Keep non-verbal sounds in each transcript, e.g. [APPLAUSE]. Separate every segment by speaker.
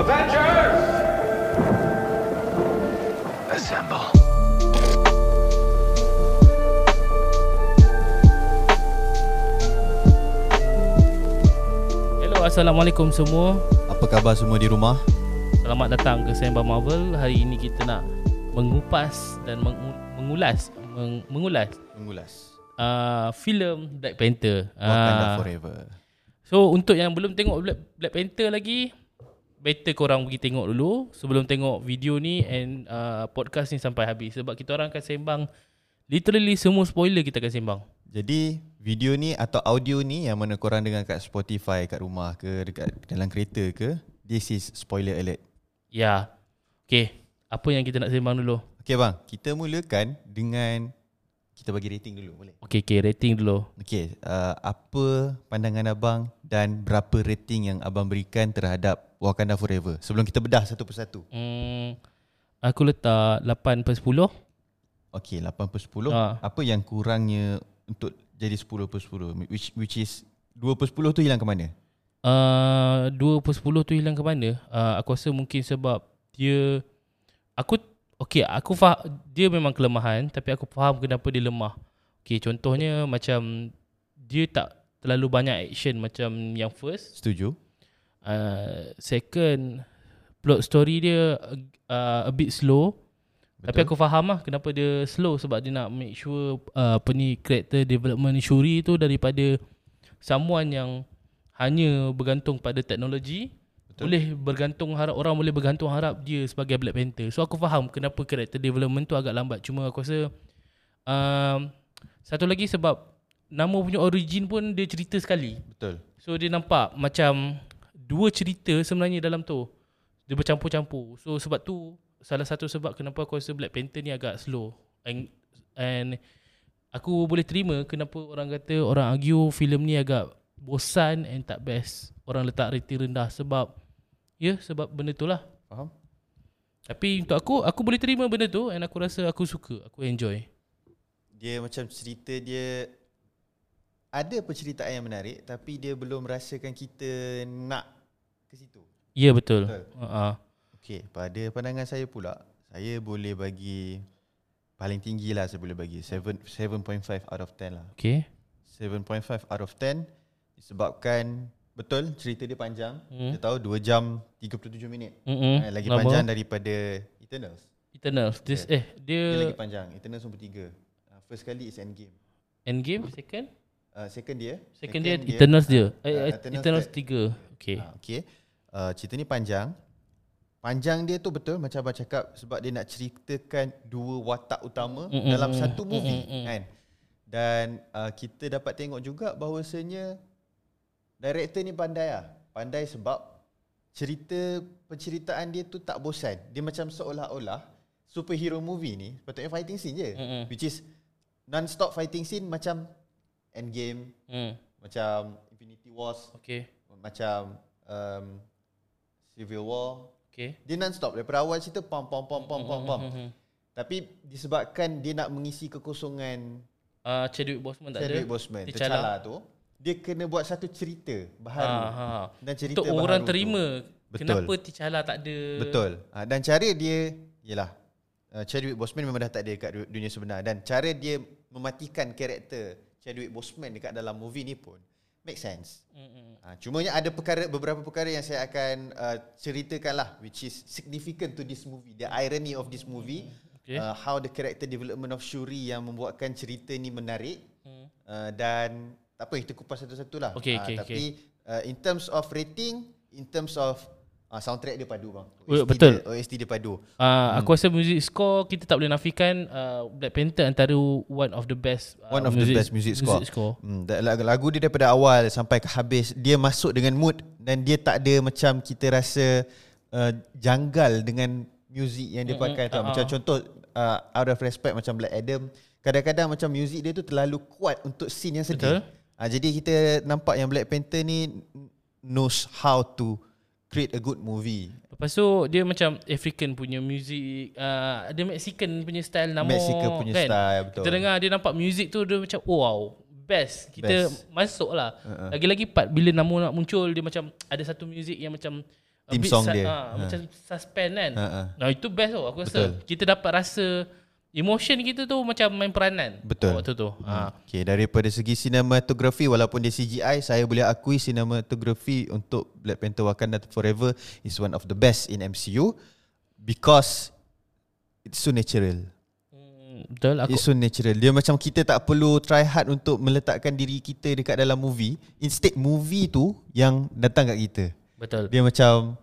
Speaker 1: Avengers! Assemble.
Speaker 2: Hello, Assalamualaikum semua
Speaker 3: Apa khabar semua di rumah?
Speaker 2: Selamat datang ke Sembang Marvel Hari ini kita nak mengupas dan mengu- mengulas meng- Mengulas
Speaker 3: Mengulas
Speaker 2: uh, filem Black Panther
Speaker 3: Wakanda
Speaker 2: Ah,
Speaker 3: Forever
Speaker 2: So untuk yang belum tengok Black, Black Panther lagi Better korang pergi tengok dulu Sebelum tengok video ni And uh, podcast ni sampai habis. Sebab kita orang akan sembang Literally semua spoiler kita akan sembang.
Speaker 3: Jadi video ni atau audio ni Yang mana korang dengar kat Spotify Kat rumah ke Dekat dalam kereta ke This is spoiler alert.
Speaker 2: Ya. Okay Apa yang kita nak sembang dulu?
Speaker 3: Okay bang. Kita mulakan dengan Kita bagi rating dulu boleh?
Speaker 2: Okay okay rating dulu
Speaker 3: Okay uh, Apa pandangan abang Dan berapa rating yang abang berikan Terhadap Wakanda Forever Sebelum kita bedah satu persatu
Speaker 2: Hmm, aku letak 8 per 10.
Speaker 3: Okay 8 per 10
Speaker 2: Ah.
Speaker 3: Apa yang kurangnya Untuk jadi 10 per 10 Which, which is 2 per 10 tu hilang ke mana?
Speaker 2: Uh, 2 per 10 tu hilang ke mana? Uh, aku rasa mungkin sebab dia aku okay, aku faham dia memang kelemahan tapi aku faham kenapa dia lemah. Okay, contohnya macam dia tak terlalu banyak action macam yang first.
Speaker 3: Setuju?
Speaker 2: Uh, second plot story dia uh, a bit slow. Betul. Tapi aku faham lah kenapa dia slow sebab dia nak make sure uh, apa ni character development Shuri tu daripada someone yang hanya bergantung pada teknologi Betul. boleh bergantung harap orang boleh bergantung harap dia sebagai Black Panther. So aku faham kenapa character development tu agak lambat. Cuma aku rasa um, satu lagi sebab nama punya origin pun dia cerita sekali.
Speaker 3: Betul
Speaker 2: So dia nampak macam dua cerita sebenarnya dalam tu. Dia bercampur-campur. So sebab tu salah satu sebab kenapa aku rasa Black Panther ni agak slow. And, and aku boleh terima kenapa orang kata orang argue filem ni agak bosan and tak best. Orang letak rating rendah sebab ya yeah, sebab benda tu lah.
Speaker 3: Faham?
Speaker 2: Tapi untuk aku aku boleh terima benda tu and aku rasa aku suka, aku enjoy.
Speaker 3: Dia macam cerita dia ada penceritaan yang menarik tapi dia belum rasakan kita nak ke situ.
Speaker 2: Ya yeah, betul.
Speaker 3: Betul.
Speaker 2: Uh-uh.
Speaker 3: Okey, pada pandangan saya pula, saya boleh bagi paling tinggi lah saya boleh bagi 7 7.5 out of 10 lah.
Speaker 2: Okay.
Speaker 3: 7.5 out of 10 disebabkan betul cerita dia panjang.
Speaker 2: Hmm.
Speaker 3: Kita tahu 2 jam 37 minit.
Speaker 2: Mm-mm.
Speaker 3: Eh, lagi
Speaker 2: Nama?
Speaker 3: panjang daripada Eternals.
Speaker 2: Eternals. This
Speaker 3: Yeah.
Speaker 2: eh dia,
Speaker 3: Dia lagi panjang. Eternals nombor 3. Uh, first kali is Endgame.
Speaker 2: Endgame second
Speaker 3: Uh, second dia.
Speaker 2: Second dia Eternals dia.
Speaker 3: ah,
Speaker 2: Eh,
Speaker 3: ah,
Speaker 2: Eternals,
Speaker 3: Eternals
Speaker 2: Eternals 3. Okay.
Speaker 3: Ha, okay. Uh, cerita ni panjang. Panjang dia tu betul macam abang cakap sebab dia nak ceritakan dua watak utama
Speaker 2: Mm, mm,
Speaker 3: dalam satu movie
Speaker 2: mm, mm.
Speaker 3: kan. Dan uh, kita dapat tengok juga bahawasanya director ni pandai lah. Pandai sebab cerita penceritaan dia tu tak bosan. Dia macam seolah-olah superhero movie ni patutnya fighting scene je.
Speaker 2: Mm, mm.
Speaker 3: Which is non-stop fighting scene macam Endgame,
Speaker 2: Hmm.
Speaker 3: macam Infinity Wars,
Speaker 2: Okay.
Speaker 3: macam um, Civil War
Speaker 2: Okay.
Speaker 3: dia non-stop daripada awal cerita pam pam pam pam pam pam
Speaker 2: Hmm.
Speaker 3: tapi disebabkan dia nak mengisi kekosongan
Speaker 2: Ah, Chadwick Boseman tak
Speaker 3: Chadwick
Speaker 2: ada.
Speaker 3: Boseman
Speaker 2: T'Challa.
Speaker 3: T'Challa tu dia kena buat satu cerita baharu
Speaker 2: Ha, ha.
Speaker 3: dan cerita
Speaker 2: Untuk
Speaker 3: baharu
Speaker 2: orang
Speaker 3: tu.
Speaker 2: terima
Speaker 3: Betul.
Speaker 2: kenapa T'Challa tak ada.
Speaker 3: betul ha, dan cara dia ialah uh, Chadwick Boseman memang dah tak ada kat du- dunia sebenar dan cara dia mematikan karakter Chadwick Boseman dekat dalam movie ni pun make sense. Ha, cumanya ada perkara beberapa perkara yang saya akan uh, ceritakan lah which is significant to this movie the irony of this movie
Speaker 2: Okay.
Speaker 3: uh, how the character development of Shuri yang membuatkan cerita ni menarik
Speaker 2: Hmm.
Speaker 3: uh, dan tak apa kita kupas satu-satu lah
Speaker 2: Okay,
Speaker 3: Ah,
Speaker 2: okay,
Speaker 3: tapi Uh, in terms of rating in terms of uh, soundtrack dia padu bang
Speaker 2: Oh, betul.
Speaker 3: dia, OST dia padu
Speaker 2: Ah, aku rasa music score kita tak boleh nafikan uh, Black Panther antara one of the best uh,
Speaker 3: One of the best music score.
Speaker 2: Music score.
Speaker 3: Hmm, lagu, lagu dia daripada awal sampai ke habis dia masuk dengan mood dan dia tak ada macam kita rasa uh, janggal dengan muzik yang dia
Speaker 2: Mm-mm,
Speaker 3: pakai tau.
Speaker 2: ah,
Speaker 3: Macam contoh uh, out of respect macam Black Adam, kadang-kadang macam muzik dia tu terlalu kuat untuk scene yang sedih.
Speaker 2: Betul.
Speaker 3: Uh, jadi kita nampak yang Black Panther ni knows how to create a good movie.
Speaker 2: Lepas tu dia macam African punya music uh, Dia Mexican punya style nama
Speaker 3: Mexican punya
Speaker 2: kan?
Speaker 3: style, betul.
Speaker 2: Kita dengar dia nampak music tu Dia macam wow Best Kita
Speaker 3: Best.
Speaker 2: masuk lah
Speaker 3: Uh-uh.
Speaker 2: Lagi-lagi part Bila nama nak muncul Dia macam Ada satu music yang macam bit
Speaker 3: song
Speaker 2: su-
Speaker 3: dia. Ha.
Speaker 2: Macam suspend kan
Speaker 3: Ha, ha.
Speaker 2: Nah itu best tau aku rasa
Speaker 3: Betul.
Speaker 2: Kita dapat rasa Emotion kita tu macam main peranan
Speaker 3: Betul.
Speaker 2: Waktu tu ha.
Speaker 3: Okay, daripada segi sinematografi walaupun dia CGI, saya boleh akui sinematografi untuk Black Panther Wakanda Forever is one of the best in MCU because it's so natural.
Speaker 2: Hmm, Betul aku
Speaker 3: It's so natural. Dia macam kita tak perlu try hard untuk meletakkan diri kita dekat dalam movie. Instead movie tu yang datang kat kita.
Speaker 2: Betul
Speaker 3: Dia macam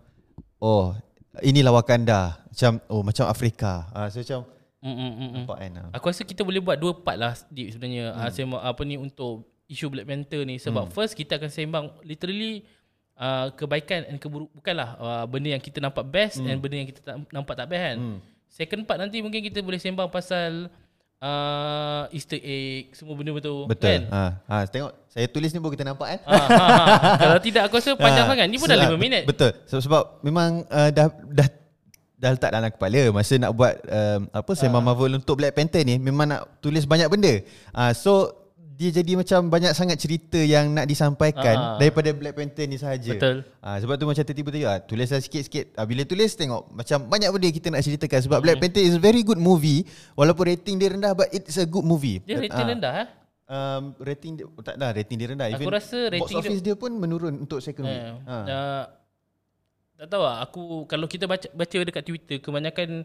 Speaker 3: oh inilah Wakanda. Macam oh macam Afrika. Ah so macam
Speaker 2: mm, mm, mm, mm.
Speaker 3: nampak kan. ah.
Speaker 2: Aku rasa kita boleh buat dua part lah Deep sebenarnya hmm. uh, apa ni untuk isu Black Panther ni sebab hmm. first kita akan sembang literally uh, kebaikan dan keburukan lah uh, benda yang kita nampak best hmm. and benda yang kita tak, nampak tak best kan. Hmm. Second part nanti mungkin kita boleh sembang pasal uh, Easter egg semua benda betul
Speaker 3: Betul.
Speaker 2: kan.
Speaker 3: Ha, ha tengok saya tulis ni pun kita nampak kan.
Speaker 2: ha, ha, ha. Kalau tidak aku rasa panjang
Speaker 3: Ah,
Speaker 2: sangat. Ni pun dah
Speaker 3: sebab-
Speaker 2: 5 minit.
Speaker 3: Betul. Sebab, sebab memang uh, dah dah dah letak dalam kepala masa nak buat um, apa sembang
Speaker 2: Ah.
Speaker 3: Marvel untuk Black Panther ni memang nak tulis banyak benda. Uh, so dia jadi macam banyak sangat cerita yang nak disampaikan
Speaker 2: Ah.
Speaker 3: daripada Black Panther ni sahaja.
Speaker 2: Betul.
Speaker 3: Uh, sebab tu macam tiba-tiba tu ah, tulislah sikit-sikit. Uh, bila tulis tengok macam banyak benda kita nak ceritakan sebab Black Panther is a very good movie walaupun rating dia rendah but it's a good movie.
Speaker 2: Dia rating
Speaker 3: Ah.
Speaker 2: rendah eh.
Speaker 3: Um, rating dia tak dah rating dia rendah.
Speaker 2: Aku rasa
Speaker 3: box
Speaker 2: rating dia-
Speaker 3: office dia, pun menurun untuk second week.
Speaker 2: Eh,
Speaker 3: Ha.
Speaker 2: uh, tak tahu lah aku kalau kita baca baca dekat Twitter kebanyakan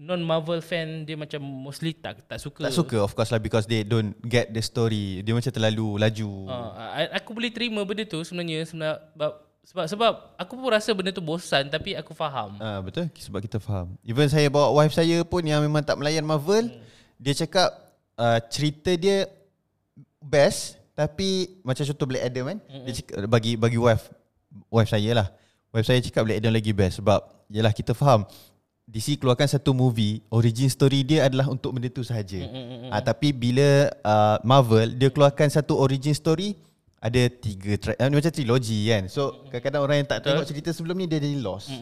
Speaker 2: non Marvel fan dia macam mostly tak tak suka.
Speaker 3: Tak suka of course lah because they don't get the story. Dia macam terlalu laju.
Speaker 2: Uh, aku boleh terima benda tu sebenarnya sebab sebab sebab aku pun rasa benda tu bosan tapi aku faham.
Speaker 3: Ah betul sebab kita faham. Even saya bawa wife saya pun yang memang tak melayan Marvel, hmm. dia cakap uh, cerita dia best tapi macam contoh Black Adam kan. Hmm. Dia cakap, bagi bagi wife wife saya lah. Wife saya cakap Black Adam lagi best sebab yalah kita faham DC keluarkan satu movie origin story dia adalah untuk benda tu sahaja. Ah, tapi bila uh, Marvel dia keluarkan satu origin story ada tiga tri- uh, macam trilogi kan. So kadang-kadang orang yang tak tengok cerita sebelum ni dia jadi lost.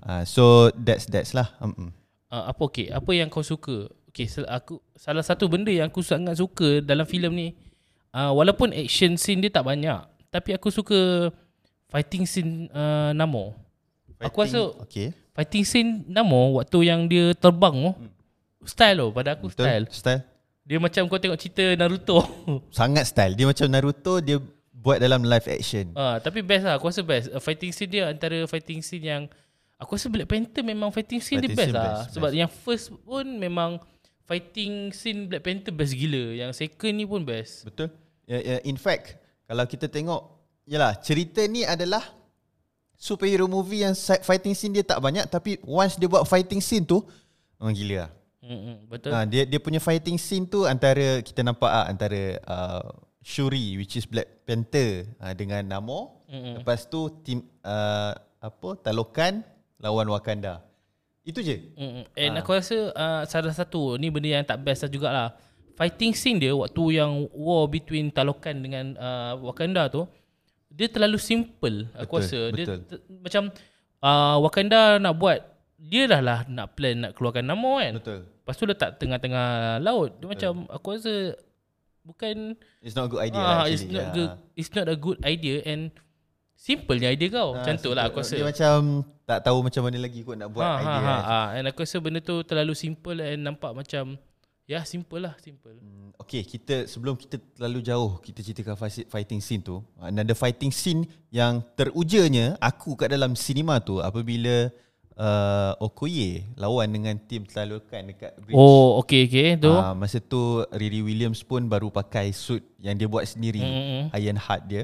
Speaker 3: Ah, so that's that's lah.
Speaker 2: Uh, apa okey? Apa yang kau suka? Okey, sel- aku salah satu benda yang aku sangat suka dalam filem ni uh, walaupun action scene dia tak banyak, tapi aku suka fighting scene uh, Namor. Aku rasa
Speaker 3: okay.
Speaker 2: fighting scene Namor waktu yang dia terbang tu style tu pada aku
Speaker 3: Betul.
Speaker 2: style.
Speaker 3: Style.
Speaker 2: Dia macam kau tengok cerita Naruto. [LAUGHS]
Speaker 3: Sangat style. Dia macam Naruto dia buat dalam live action.
Speaker 2: Ah, tapi best lah, aku rasa best. Uh, fighting scene dia antara fighting scene yang aku rasa Black Panther memang fighting scene
Speaker 3: Fighting
Speaker 2: dia best
Speaker 3: scene
Speaker 2: lah.
Speaker 3: best,
Speaker 2: Sebab
Speaker 3: best.
Speaker 2: yang first pun memang fighting scene Black Panther best gila. Yang second ni pun best.
Speaker 3: Betul. Ya, ya, in fact, kalau kita tengok, yalah, cerita ni adalah superhero movie yang fighting scene dia tak banyak tapi once dia buat fighting scene tu memang gila lah.
Speaker 2: Mm-mm, betul.
Speaker 3: Ha, dia dia punya fighting scene tu antara kita nampak ah antara uh, Shuri which is Black Panther uh, dengan Namor.
Speaker 2: Mm-mm.
Speaker 3: Lepas tu tim uh, apa Talokan lawan Wakanda. Itu je.
Speaker 2: Mm-mm. And aku rasa uh, salah satu ni benda yang tak best lah jugalah. Fighting scene dia waktu yang war between Talokan dengan uh, Wakanda tu dia terlalu simple aku
Speaker 3: Betul,
Speaker 2: rasa. Dia
Speaker 3: betul.
Speaker 2: t- macam uh, Wakanda nak buat dia dah lah nak plan nak keluarkan Namor kan.
Speaker 3: Betul.
Speaker 2: Lepas tu letak tengah-tengah laut. Dia macam aku rasa bukan
Speaker 3: It's not a good idea
Speaker 2: ah,
Speaker 3: lah
Speaker 2: it's
Speaker 3: actually.
Speaker 2: not
Speaker 3: Ah.
Speaker 2: good it's not a good idea and simple idea kau. Macam tu lah aku rasa.
Speaker 3: Dia macam tak tahu macam mana lagi kot nak buat
Speaker 2: ha,
Speaker 3: idea.
Speaker 2: ha, ha, ha. And aku rasa benda tu terlalu simple and nampak macam ya simple lah simple.
Speaker 3: Hmm, Okay, kita sebelum kita terlalu jauh kita ceritakan fi- fighting scene tu, another fighting scene yang terujanya aku kat dalam cinema tu apabila uh, Okoye lawan dengan tim Telalukan dekat bridge.
Speaker 2: Oh okay okay tu.
Speaker 3: Ah, masa tu Riri Williams pun baru pakai suit yang dia buat sendiri,
Speaker 2: Mm-mm.
Speaker 3: Iron Heart dia.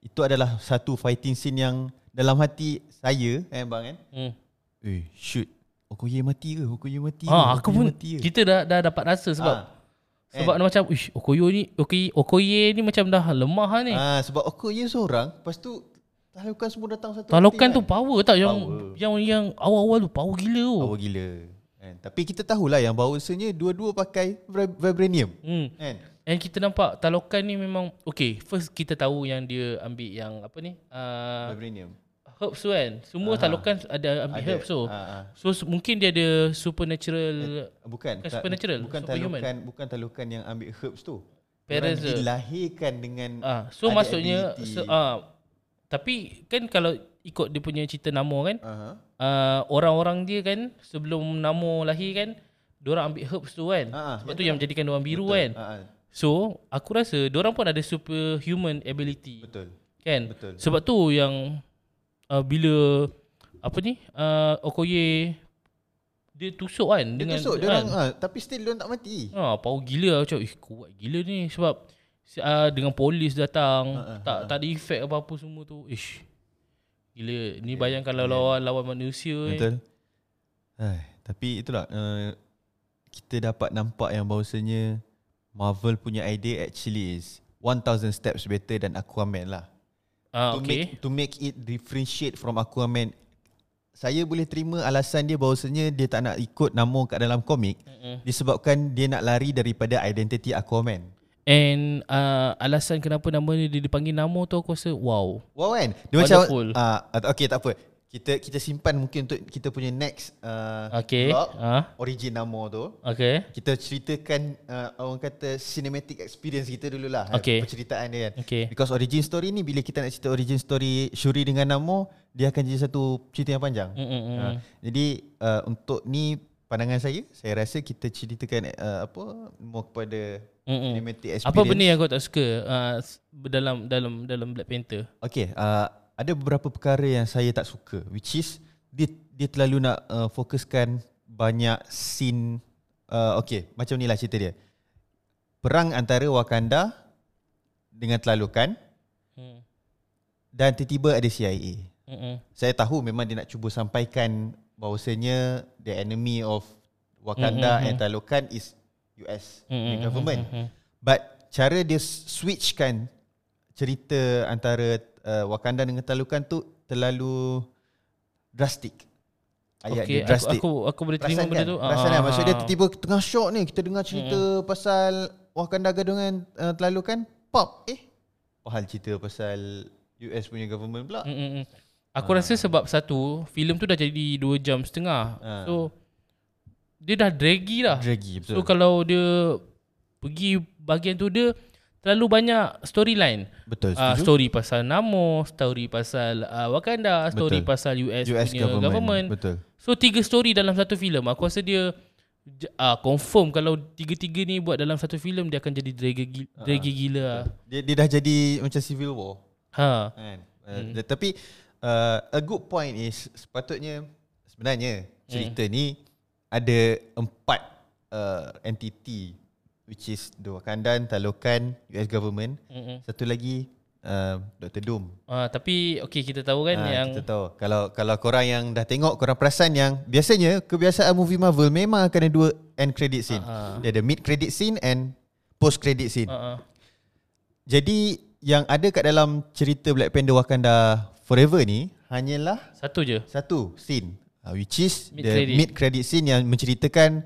Speaker 3: Itu adalah satu fighting scene yang dalam hati saya eh bang kan.
Speaker 2: Hmm.
Speaker 3: Eh, shoot. Okoye mati ke? Okoye mati ke?
Speaker 2: Ha, aku
Speaker 3: Okoye
Speaker 2: pun
Speaker 3: mati ke?
Speaker 2: kita dah dah dapat rasa sebab
Speaker 3: Ah,
Speaker 2: sebab dia macam ish Okoyo ni Okoye Okoye ni macam dah lemah lah ni.
Speaker 3: Ah, sebab Okoye seorang, lepas tu Talokan semua datang satu
Speaker 2: Talokan
Speaker 3: tim
Speaker 2: tu power tak yang
Speaker 3: Power.
Speaker 2: yang yang awal-awal tu power gila tu.
Speaker 3: Power gila. Kan? Tapi kita tahulah yang bahawasanya dua-dua pakai vib- vibranium.
Speaker 2: Hmm.
Speaker 3: Kan?
Speaker 2: And kita nampak Talokan ni memang okay first kita tahu yang dia ambil yang apa ni uh,
Speaker 3: Vibranium.
Speaker 2: Herbs tu kan. Semua Talokan ada ambil herbs tu. So s- mungkin dia ada supernatural
Speaker 3: Bukan.
Speaker 2: Bukan
Speaker 3: tak-
Speaker 2: supernatural,
Speaker 3: Bukan
Speaker 2: superhuman.
Speaker 3: talukan, bukan talukan yang ambil herbs tu.
Speaker 2: Parents
Speaker 3: Orang
Speaker 2: dia.
Speaker 3: dilahirkan dengan
Speaker 2: ah so maksudnya
Speaker 3: ability.
Speaker 2: so, ah tapi kan kalau ikut dia punya cerita Namo kan
Speaker 3: uh-huh.
Speaker 2: uh, Orang-orang dia kan Sebelum Namo lahir kan Diorang ambil herbs tu kan
Speaker 3: ah,
Speaker 2: Sebab tu yang menjadikan diorang biru kan
Speaker 3: uh-huh.
Speaker 2: So aku rasa Diorang pun ada superhuman ability
Speaker 3: Betul
Speaker 2: Kan
Speaker 3: Betul.
Speaker 2: Sebab tu yang uh, Bila Apa ni uh, Okoye Dia tusuk kan
Speaker 3: Dia
Speaker 2: dengan,
Speaker 3: tusuk dia
Speaker 2: kan?
Speaker 3: orang ah, Tapi still dia tak mati
Speaker 2: Ha, power gila macam eh kuat gila ni sebab uh, dengan polis datang
Speaker 3: Ha,
Speaker 2: tak tak ada efek apa-apa semua tu. Ish. Gila ni bayangkan kalau lawan lawan manusia ni.
Speaker 3: Betul Hai, Tapi itulah uh, Kita dapat nampak yang bahawasanya Marvel punya idea actually is 1000 steps better than Aquaman lah
Speaker 2: Ah
Speaker 3: to
Speaker 2: okey.
Speaker 3: make to make it differentiate from Aquaman saya boleh terima alasan dia bahawasanya dia tak nak ikut nama kat dalam komik
Speaker 2: Mm-mm.
Speaker 3: disebabkan dia nak lari daripada identiti Aquaman.
Speaker 2: And uh, alasan kenapa nama ni dia dipanggil Namo tu aku rasa wow.
Speaker 3: Wow kan? Dia
Speaker 2: Wonderful.
Speaker 3: macam uh, okay tak apa. Kita kita simpan mungkin untuk kita punya next uh,
Speaker 2: Okay.
Speaker 3: vlog
Speaker 2: Ah
Speaker 3: origin nama tu.
Speaker 2: okay.
Speaker 3: Kita ceritakan uh, orang kata cinematic experience kita dululah
Speaker 2: Okay.
Speaker 3: penceritaan dia kan.
Speaker 2: Okay.
Speaker 3: Because origin story ni bila kita nak cerita origin story Shuri dengan Namo dia akan jadi satu cerita yang panjang. Ha, jadi uh, untuk ni pandangan saya, saya rasa kita ceritakan uh, apa more kepada
Speaker 2: Mm-mm.
Speaker 3: cinematic experience.
Speaker 2: Apa benda yang kau tak suka uh, dalam dalam dalam Black Panther?
Speaker 3: Okay, uh, ada beberapa perkara yang saya tak suka which is dia dia terlalu nak uh, fokuskan banyak scene uh, okay, macam ni lah cerita dia. Perang antara Wakanda dengan Telalukan
Speaker 2: Hmm.
Speaker 3: dan tiba-tiba ada CIA.
Speaker 2: Mm-mm.
Speaker 3: Saya tahu memang dia nak cuba sampaikan bahawasanya the enemy of Wakanda
Speaker 2: Mm, mm,
Speaker 3: and Talokan is US
Speaker 2: Mm,
Speaker 3: mm,
Speaker 2: mm,
Speaker 3: government.
Speaker 2: mm, mm, mm.
Speaker 3: But cara dia switchkan cerita antara uh, Wakanda dengan Talokan tu terlalu drastic. Ayat
Speaker 2: Okay,
Speaker 3: dia
Speaker 2: aku,
Speaker 3: drastic.
Speaker 2: aku aku boleh terima
Speaker 3: Perasan
Speaker 2: benda
Speaker 3: kan?
Speaker 2: tu.
Speaker 3: Perasan kan? Maksud dia
Speaker 2: Ah.
Speaker 3: tiba-tiba tengah shock ni kita dengar cerita pasal Wakanda gaduh dengan uh, Telalukan pop eh Pahal cerita pasal US punya government pula.
Speaker 2: Mm, mm, mm. Aku rasa sebab satu filem tu dah jadi 2 jam setengah.
Speaker 3: Ah.
Speaker 2: So dia dah draggy dah.
Speaker 3: Draggy betul.
Speaker 2: So kalau dia pergi bahagian tu dia terlalu banyak storyline.
Speaker 3: betul
Speaker 2: Uh,
Speaker 3: setuju.
Speaker 2: story pasal Namo, story pasal uh, Wakanda, story
Speaker 3: Betul.
Speaker 2: pasal US,
Speaker 3: US
Speaker 2: punya government.
Speaker 3: government. Betul.
Speaker 2: So tiga story dalam satu filem. Aku rasa dia uh, confirm kalau tiga-tiga ni buat dalam satu filem dia akan jadi draggy, gi- draggy gila. lah.
Speaker 3: Dia, dia dah jadi macam civil war
Speaker 2: Ha.
Speaker 3: kan. Hmm. Uh, tapi uh, a good point is sepatutnya sebenarnya cerita hmm. ni ada empat uh, entity which is the Wakandan, Talokan, US government.
Speaker 2: Mm-mm.
Speaker 3: Satu lagi uh, Dr. Doom.
Speaker 2: Uh, tapi okay kita tahu kan
Speaker 3: Ah,
Speaker 2: yang
Speaker 3: kita tahu. Kalau kalau korang yang dah tengok korang perasan yang biasanya kebiasaan movie Marvel memang akan ada dua end credit scene.
Speaker 2: Ah.
Speaker 3: Dia ada mid credit scene and post credit scene.
Speaker 2: uh, uh,
Speaker 3: Jadi yang ada kat dalam cerita Black Panther Wakanda Forever ni hanyalah
Speaker 2: satu je.
Speaker 3: satu scene uh, which is
Speaker 2: Mid
Speaker 3: the mid credit scene yang menceritakan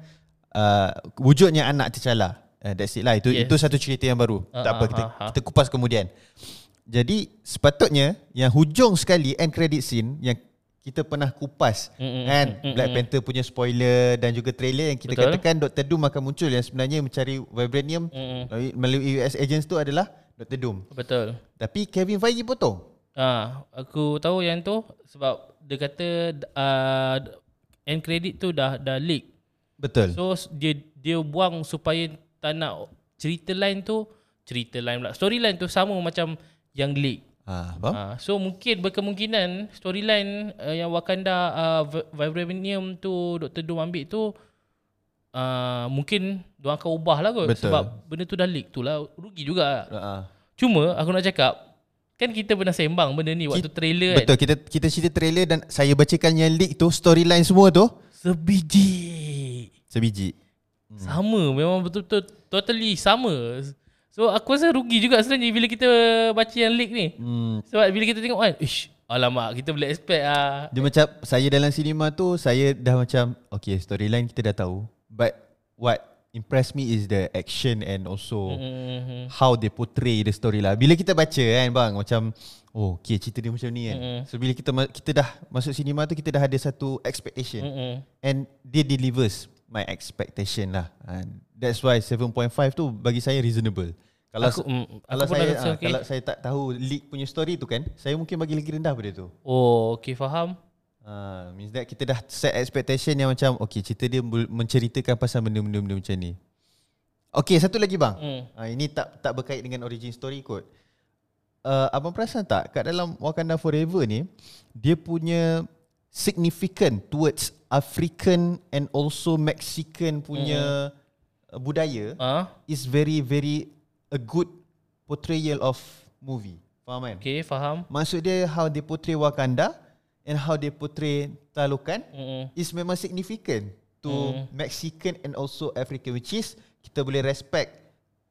Speaker 3: uh, wujudnya anak T'Challa. Uh, that's it lah. Itu
Speaker 2: Yes.
Speaker 3: itu satu cerita yang baru.
Speaker 2: Ah,
Speaker 3: tak apa
Speaker 2: ah,
Speaker 3: kita
Speaker 2: ah, ah.
Speaker 3: kita kupas kemudian. Jadi sepatutnya yang hujung sekali end credit scene yang kita pernah kupas
Speaker 2: Mm, mm,
Speaker 3: kan
Speaker 2: mm, mm,
Speaker 3: Black
Speaker 2: mm.
Speaker 3: Panther punya spoiler dan juga trailer yang kita
Speaker 2: Betul.
Speaker 3: katakan Dr. Doom akan muncul yang sebenarnya mencari vibranium
Speaker 2: Mm-mm.
Speaker 3: melalui, US agents tu adalah Dr. Doom.
Speaker 2: Betul.
Speaker 3: Tapi Kevin Feige potong.
Speaker 2: Ah, aku tahu yang tu sebab dia kata uh, end credit tu dah dah leak.
Speaker 3: Betul.
Speaker 2: So dia dia buang supaya tak nak cerita line tu cerita line pula. Storyline tu sama macam yang leak.
Speaker 3: Faham?
Speaker 2: Ah, so mungkin berkemungkinan storyline uh, yang Wakanda uh, vi- vibranium tu Dr. Doom ambil tu uh, mungkin diorang akan ubah lah kot
Speaker 3: Betul.
Speaker 2: sebab benda tu dah leak tu lah rugi juga.
Speaker 3: Ha.
Speaker 2: Cuma aku nak cakap kan kita pernah sembang benda ni waktu
Speaker 3: Kit-
Speaker 2: trailer kan.
Speaker 3: Betul kita kita cerita trailer dan saya bacakan yang leak tu storyline semua tu
Speaker 2: Sebiji.
Speaker 3: sebiji.
Speaker 2: Hmm. Sama memang betul-betul totally sama. So aku rasa rugi juga sebenarnya bila kita baca yang leak ni.
Speaker 3: Hmm.
Speaker 2: Sebab bila kita tengok kan, ish, alamak kita boleh expect ah.
Speaker 3: Dia macam saya dalam sinema tu saya dah macam okay storyline kita dah tahu but what impress me is the action and also
Speaker 2: Mm-hmm.
Speaker 3: how they portray the story lah. Bila kita baca kan bang macam oh okay cerita dia macam ni kan.
Speaker 2: Mm-mm.
Speaker 3: So bila kita kita dah masuk sinema tu kita dah ada satu expectation
Speaker 2: Mm-hmm.
Speaker 3: and dia delivers my expectation lah. And that's why 7.5 tu bagi saya reasonable. Kalau
Speaker 2: Aku- mm,
Speaker 3: kalau
Speaker 2: aku
Speaker 3: saya
Speaker 2: rasa
Speaker 3: ah,
Speaker 2: okay.
Speaker 3: kalau saya tak tahu leak punya story tu kan, saya mungkin bagi lagi rendah pada tu.
Speaker 2: Oh, okay faham.
Speaker 3: Ah, means that kita dah set expectation yang macam okay cerita dia menceritakan pasal benda-benda benda macam ni. Okay, satu lagi bang.
Speaker 2: Hmm.
Speaker 3: Ah, ini tak tak berkait dengan origin story kot. Uh, abang perasan tak kat dalam Wakanda Forever ni dia punya significant towards African and also Mexican punya uh, budaya
Speaker 2: Ah,
Speaker 3: is very very a good portrayal of movie. Faham kan?
Speaker 2: okay faham.
Speaker 3: Maksud dia how they portray Wakanda and how they portray Talokan
Speaker 2: Mm-mm.
Speaker 3: is memang significant to Mexican and also African which is kita boleh respect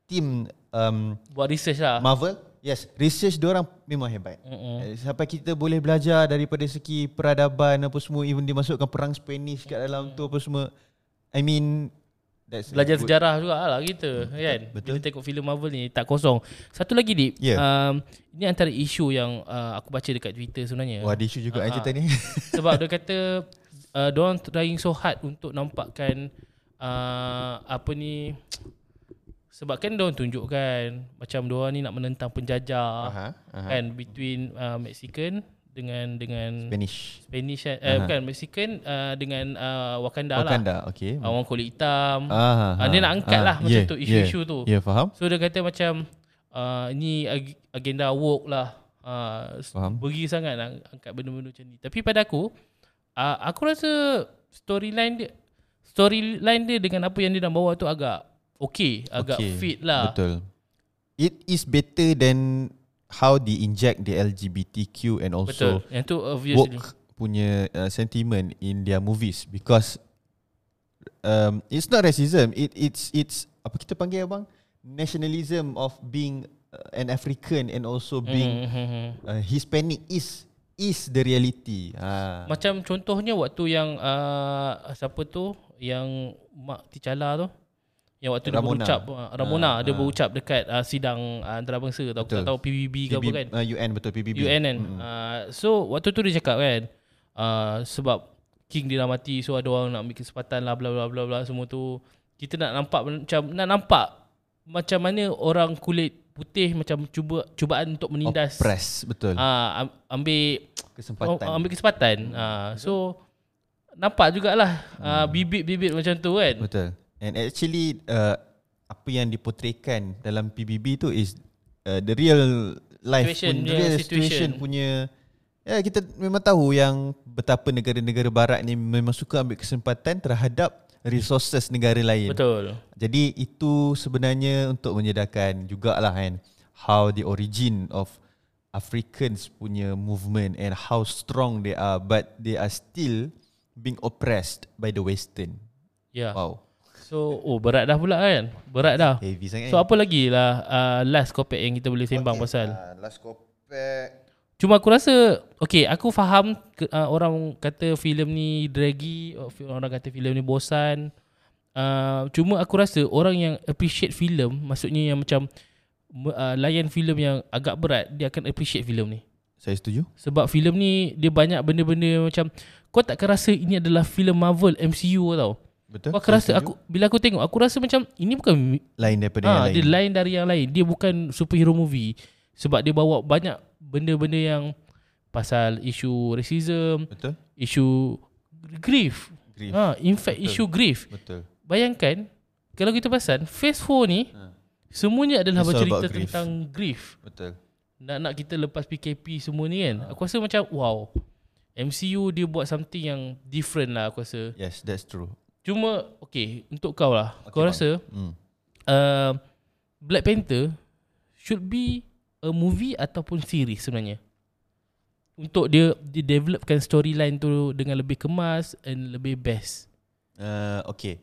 Speaker 3: team um,
Speaker 2: Buat research lah.
Speaker 3: Marvel. Yes, research dia orang memang hebat.
Speaker 2: Mm-mm.
Speaker 3: Eh, Sampai kita boleh belajar daripada segi peradaban apa semua even dia masukkan perang Spanish kat dalam tu apa semua. I mean that's
Speaker 2: Belajar
Speaker 3: good-
Speaker 2: sejarah juga lah kita kan.
Speaker 3: betul.
Speaker 2: Bila tengok filem Marvel ni tak kosong. Satu lagi Dip.
Speaker 3: Ya.
Speaker 2: Um, ini antara isu yang uh, aku baca dekat Twitter sebenarnya.
Speaker 3: Wah, ada isu juga uh
Speaker 2: Ah,
Speaker 3: cerita ni. [LAUGHS]
Speaker 2: Sebab dia kata [LAUGHS] uh, Diorang trying so hard Untuk nampakkan uh, Apa ni Sebab kan diorang tunjukkan Macam diorang ni nak menentang penjajah
Speaker 3: Aha, aha.
Speaker 2: Kan between uh, Mexican Dengan dengan
Speaker 3: Spanish.
Speaker 2: Spanish kan eh, Bukan Mexican uh, Dengan uh, Wakanda, lah
Speaker 3: Wakanda, okay.
Speaker 2: uh, Orang kulit hitam
Speaker 3: Ah,
Speaker 2: Ah, dia nak angkat lah macam tu, isu-isu
Speaker 3: yeah,
Speaker 2: tu.
Speaker 3: Ya, yeah, faham.
Speaker 2: So dia kata macam uh, Ni ag- agenda woke lah uh,
Speaker 3: Faham.
Speaker 2: Beri sangat nak angkat benda-benda macam ni Tapi pada aku uh, Aku rasa storyline dia Storyline dia dengan apa yang dia nak bawa tu agak Okay Agak
Speaker 3: Okay,
Speaker 2: fit lah
Speaker 3: Betul. It is better than how they inject the LGBTQ and
Speaker 2: Betul
Speaker 3: also
Speaker 2: Yang tu obviously
Speaker 3: woke punya uh, sentiment in their movies because um, it's not racism. It it's it's apa kita panggil abang nationalism of being uh, an African and also being
Speaker 2: mm-hmm.
Speaker 3: uh, Hispanic is is the reality. Ha.
Speaker 2: Macam contohnya waktu yang uh, Siapa tu Yang Mak Tichala tu yang waktu
Speaker 3: Ramona.
Speaker 2: dia berucap uh, Ramona
Speaker 3: Ah,
Speaker 2: dia
Speaker 3: ah.
Speaker 2: berucap dekat uh, sidang uh, antarabangsa tau aku
Speaker 3: Betul.
Speaker 2: tak tahu PBB ke apa kan
Speaker 3: uh, UN betul PBB.
Speaker 2: UN kan
Speaker 3: Mm-mm.
Speaker 2: uh, so waktu tu dia cakap kan uh, sebab king dia dah mati so ada orang nak ambil kesempatan lah bla bla bla bla semua tu kita nak nampak macam nak nampak macam mana orang kulit putih macam cuba cubaan untuk menindas
Speaker 3: Oppress betul.
Speaker 2: uh, ambil
Speaker 3: Kesempatan.
Speaker 2: oh, ambil kesempatan uh, so nampak jugalah uh, bibit-bibit macam tu kan
Speaker 3: Betul. And actually uh, apa yang dipotretkan dalam PBB tu is uh, the real life
Speaker 2: Situation
Speaker 3: pun,
Speaker 2: punya
Speaker 3: real
Speaker 2: situation.
Speaker 3: situation punya ya kita memang tahu yang betapa negara-negara barat ni memang suka ambil kesempatan terhadap resources negara lain.
Speaker 2: betul
Speaker 3: Jadi itu sebenarnya untuk menyedarkan jugalah kan how the origin of Africans punya movement and how strong they are but they are still being oppressed by the western.
Speaker 2: yeah.
Speaker 3: Wow.
Speaker 2: So oh berat dah pula kan berat dah
Speaker 3: Heavy sangat.
Speaker 2: So apa lagi lah uh, last kopek yang kita boleh sembang okay. pasal
Speaker 3: Uh, last kopek.
Speaker 2: Cuma aku rasa Okay aku faham ke, uh, Orang kata filem ni draggy fi- Orang kata filem ni bosan uh, Cuma aku rasa Orang yang appreciate filem Maksudnya yang macam uh, Layan filem yang agak berat Dia akan appreciate filem ni
Speaker 3: Saya setuju.
Speaker 2: Sebab filem ni Dia banyak benda-benda macam Kau takkan rasa ini adalah filem Marvel MCU tau
Speaker 3: Betul.
Speaker 2: Akan rasa aku Bila aku tengok Aku rasa macam Ini bukan
Speaker 3: lain daripada
Speaker 2: Ah,
Speaker 3: yang
Speaker 2: dia
Speaker 3: lain.
Speaker 2: lain dari yang lain. Dia bukan superhero movie sebab dia bawa banyak benda-benda yang pasal isu racism,
Speaker 3: Betul.
Speaker 2: isu grief.
Speaker 3: Grief.
Speaker 2: Ha, in fact
Speaker 3: Betul.
Speaker 2: isu grief.
Speaker 3: Betul.
Speaker 2: Bayangkan kalau kita perasan Phase 4 ni
Speaker 3: Ha.
Speaker 2: semuanya adalah
Speaker 3: It's
Speaker 2: bercerita
Speaker 3: grief.
Speaker 2: tentang grief.
Speaker 3: Betul.
Speaker 2: Nak nak kita lepas PKP semua ni
Speaker 3: Ha.
Speaker 2: kan. Aku rasa macam wow. MCU dia buat something yang different lah aku rasa.
Speaker 3: Yes, that's true.
Speaker 2: Cuma okay untuk kau lah.
Speaker 3: Okay,
Speaker 2: kau
Speaker 3: bang.
Speaker 2: rasa
Speaker 3: Hmm.
Speaker 2: uh, Black Panther should be a movie ataupun series sebenarnya. Untuk dia dia developkan storyline tu dengan lebih kemas and lebih best.
Speaker 3: Uh, okay.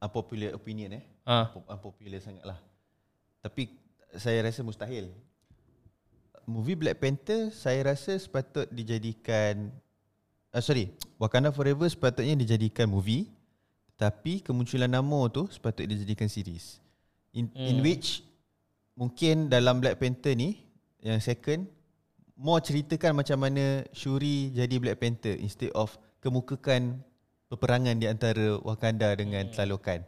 Speaker 3: Unpopular opinion eh. Unpo- Unpopular sangat lah. Tapi saya rasa mustahil. Movie Black Panther saya rasa sepatut dijadikan uh, sorry, Wakanda Forever sepatutnya dijadikan movie tapi kemunculan nama tu sepatutnya dijadikan series. In, hmm. in which mungkin dalam Black Panther ni yang second more ceritakan macam mana Shuri jadi Black Panther instead of kemukakan peperangan di antara Wakanda dengan
Speaker 2: Hmm.
Speaker 3: Talokan.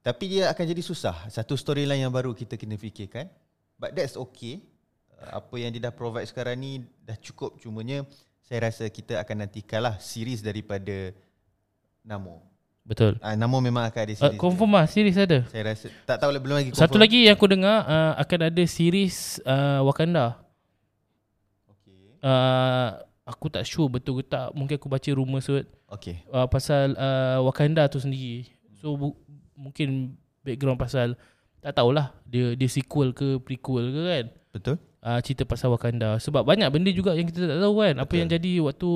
Speaker 3: Tapi dia akan jadi susah. Satu storyline yang baru kita kena fikirkan. But that's okay. Uh, apa yang dia dah provide sekarang ni dah cukup. Cumanya saya rasa kita akan nantikanlah series daripada Namo.
Speaker 2: Betul.
Speaker 3: Uh, Namo memang akan ada
Speaker 2: Uh,
Speaker 3: series.
Speaker 2: confirm lah series ada.
Speaker 3: Saya rasa tak tahu lah belum lagi confirm.
Speaker 2: Satu lagi yang aku dengar uh, akan ada series uh, Wakanda.
Speaker 3: Okay.
Speaker 2: Uh, aku tak sure betul ke tak. Mungkin aku baca rumours kot
Speaker 3: Okay.
Speaker 2: uh, pasal uh, Wakanda tu sendiri. So bu- mungkin background pasal tak tahulah dia dia sequel ke prequel ke kan.
Speaker 3: Betul?
Speaker 2: Uh, cerita pasal Wakanda sebab banyak benda juga yang kita tak tahu kan apa
Speaker 3: Betul.
Speaker 2: yang jadi waktu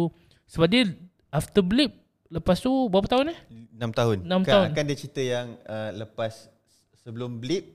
Speaker 2: sebab dia after blip lepas tu berapa tahun eh?
Speaker 3: 6 tahun.
Speaker 2: Enam
Speaker 3: kan,
Speaker 2: tahun.
Speaker 3: Kan dia cerita yang uh, lepas sebelum blip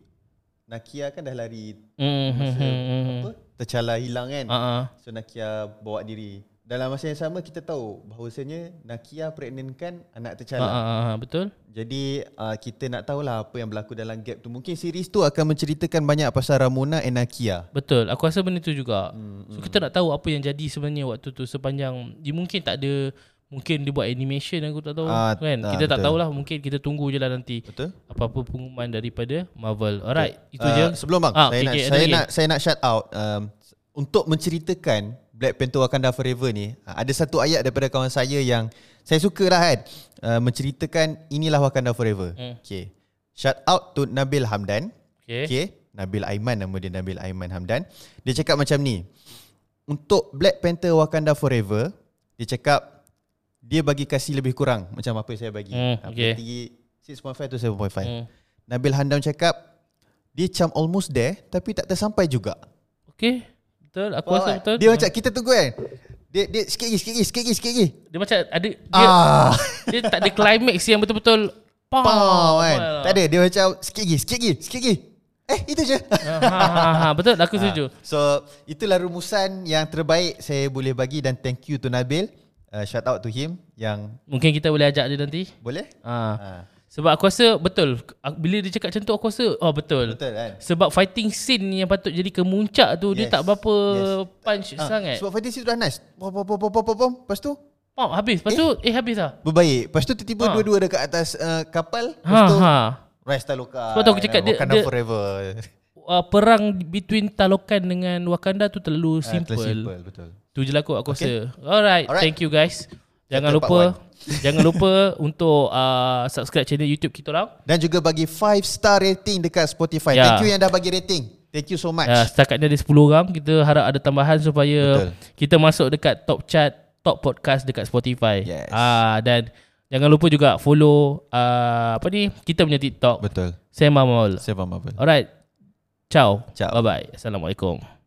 Speaker 3: Nakia kan dah lari
Speaker 2: Hmm.
Speaker 3: masa
Speaker 2: hmm, hmm,
Speaker 3: apa? Tercalar hilang kan.
Speaker 2: Ah.
Speaker 3: So Nakia bawa diri. Dalam masa yang sama kita tahu bahawasanya Nakia pregnant kan anak tercalar.
Speaker 2: ah, ah, betul.
Speaker 3: Jadi uh, kita nak tahulah apa yang berlaku dalam gap tu. Mungkin series tu akan menceritakan banyak pasal Ramona and Nakia.
Speaker 2: Betul. Aku rasa benda tu juga.
Speaker 3: Hmm,
Speaker 2: So kita nak tahu apa yang jadi sebenarnya waktu tu sepanjang dia mungkin tak ada mungkin dia buat animation aku tak tahu
Speaker 3: Ah,
Speaker 2: kan.
Speaker 3: ah,
Speaker 2: kita tak
Speaker 3: betul.
Speaker 2: tahulah mungkin kita tunggu je lah nanti
Speaker 3: Betul?
Speaker 2: apa-apa pengumuman daripada Marvel. Alright, itu
Speaker 3: Uh,
Speaker 2: je.
Speaker 3: Sebelum bang,
Speaker 2: Ah,
Speaker 3: saya
Speaker 2: okay,
Speaker 3: nak
Speaker 2: okay,
Speaker 3: saya
Speaker 2: lagi?
Speaker 3: nak saya nak shout out um, untuk menceritakan Black Panther Wakanda Forever ni. uh, Ada satu ayat daripada kawan saya yang saya suka lah kan. Uh, menceritakan inilah Wakanda Forever.
Speaker 2: Hmm.
Speaker 3: Okay. Shout out to Nabil Hamdan.
Speaker 2: Okay.
Speaker 3: Okay. Nabil Aiman nama dia Nabil Aiman Hamdan. Dia cakap macam ni. Untuk Black Panther Wakanda Forever, dia cakap dia bagi kasih lebih kurang macam apa yang saya bagi.
Speaker 2: Hmm,
Speaker 3: Ah,
Speaker 2: okay.
Speaker 3: tinggi 6.5 to 7.5.
Speaker 2: Hmm.
Speaker 3: Nabil Hamdan cakap dia macam almost there tapi tak tersampai juga.
Speaker 2: Okay. Betul. Aku
Speaker 3: Faham
Speaker 2: rasa betul.
Speaker 3: Dia macam kita tunggu kan. Dia dia sikit lagi sikit lagi sikit lagi sikit lagi.
Speaker 2: dia macam ada dia
Speaker 3: ah, [LAUGHS]
Speaker 2: dia tak ada climax yang betul-betul pow,
Speaker 3: pow kan. Tak ada dia macam sikit lagi sikit lagi sikit lagi. Eh itu je.
Speaker 2: ha, ha, ha, betul aku setuju.
Speaker 3: Ah, So itulah rumusan yang terbaik saya boleh bagi dan thank you to Nabil. Uh, shout out to him yang
Speaker 2: Mungkin kita boleh ajak dia nanti.
Speaker 3: boleh?
Speaker 2: Ha.
Speaker 3: Ha,
Speaker 2: Sebab aku rasa betul bila dia cakap macam tu aku rasa oh betul.
Speaker 3: betul kan?
Speaker 2: Sebab fighting scene yang patut jadi kemuncak tu yes. dia tak berapa
Speaker 3: Yes.
Speaker 2: punch
Speaker 3: Ah,
Speaker 2: sangat.
Speaker 3: Sebab fighting scene tu dah nice. Pom pom pom pom pom. Lepas tu
Speaker 2: Oh, habis. Lepas tu eh habis lah.
Speaker 3: berbaik. Lepas tu tiba-tiba
Speaker 2: Ha.
Speaker 3: dua-dua dekat atas uh, kapal. Lepas
Speaker 2: Ha
Speaker 3: tu
Speaker 2: ha.
Speaker 3: Rise Taloka.
Speaker 2: Sebab tu aku cakap dia- dia-
Speaker 3: forever.
Speaker 2: Uh, perang between Talokan dengan Wakanda tu terlalu
Speaker 3: Ah,
Speaker 2: simple.
Speaker 3: terlalu simple betul.
Speaker 2: Tu je lah aku aku
Speaker 3: Okay.
Speaker 2: rasa. Alright,
Speaker 3: Alright.
Speaker 2: thank you guys. Jangan lupa [LAUGHS] jangan lupa untuk uh, subscribe channel YouTube kita orang.
Speaker 3: Dan juga bagi 5 star rating dekat Spotify.
Speaker 2: Ya.
Speaker 3: Thank you yang dah bagi rating. Thank you so much.
Speaker 2: Uh, setakat ni ada 10 orang. Kita harap ada tambahan supaya
Speaker 3: Betul.
Speaker 2: kita masuk dekat top chart, top podcast dekat Spotify.
Speaker 3: Yes.
Speaker 2: Ah dan jangan lupa juga follow uh, apa ni kita punya TikTok.
Speaker 3: Betul.
Speaker 2: Sema.
Speaker 3: Saya faham Marvel.
Speaker 2: Alright. Ciao.
Speaker 3: Ciao.
Speaker 2: Bye bye. Assalamualaikum.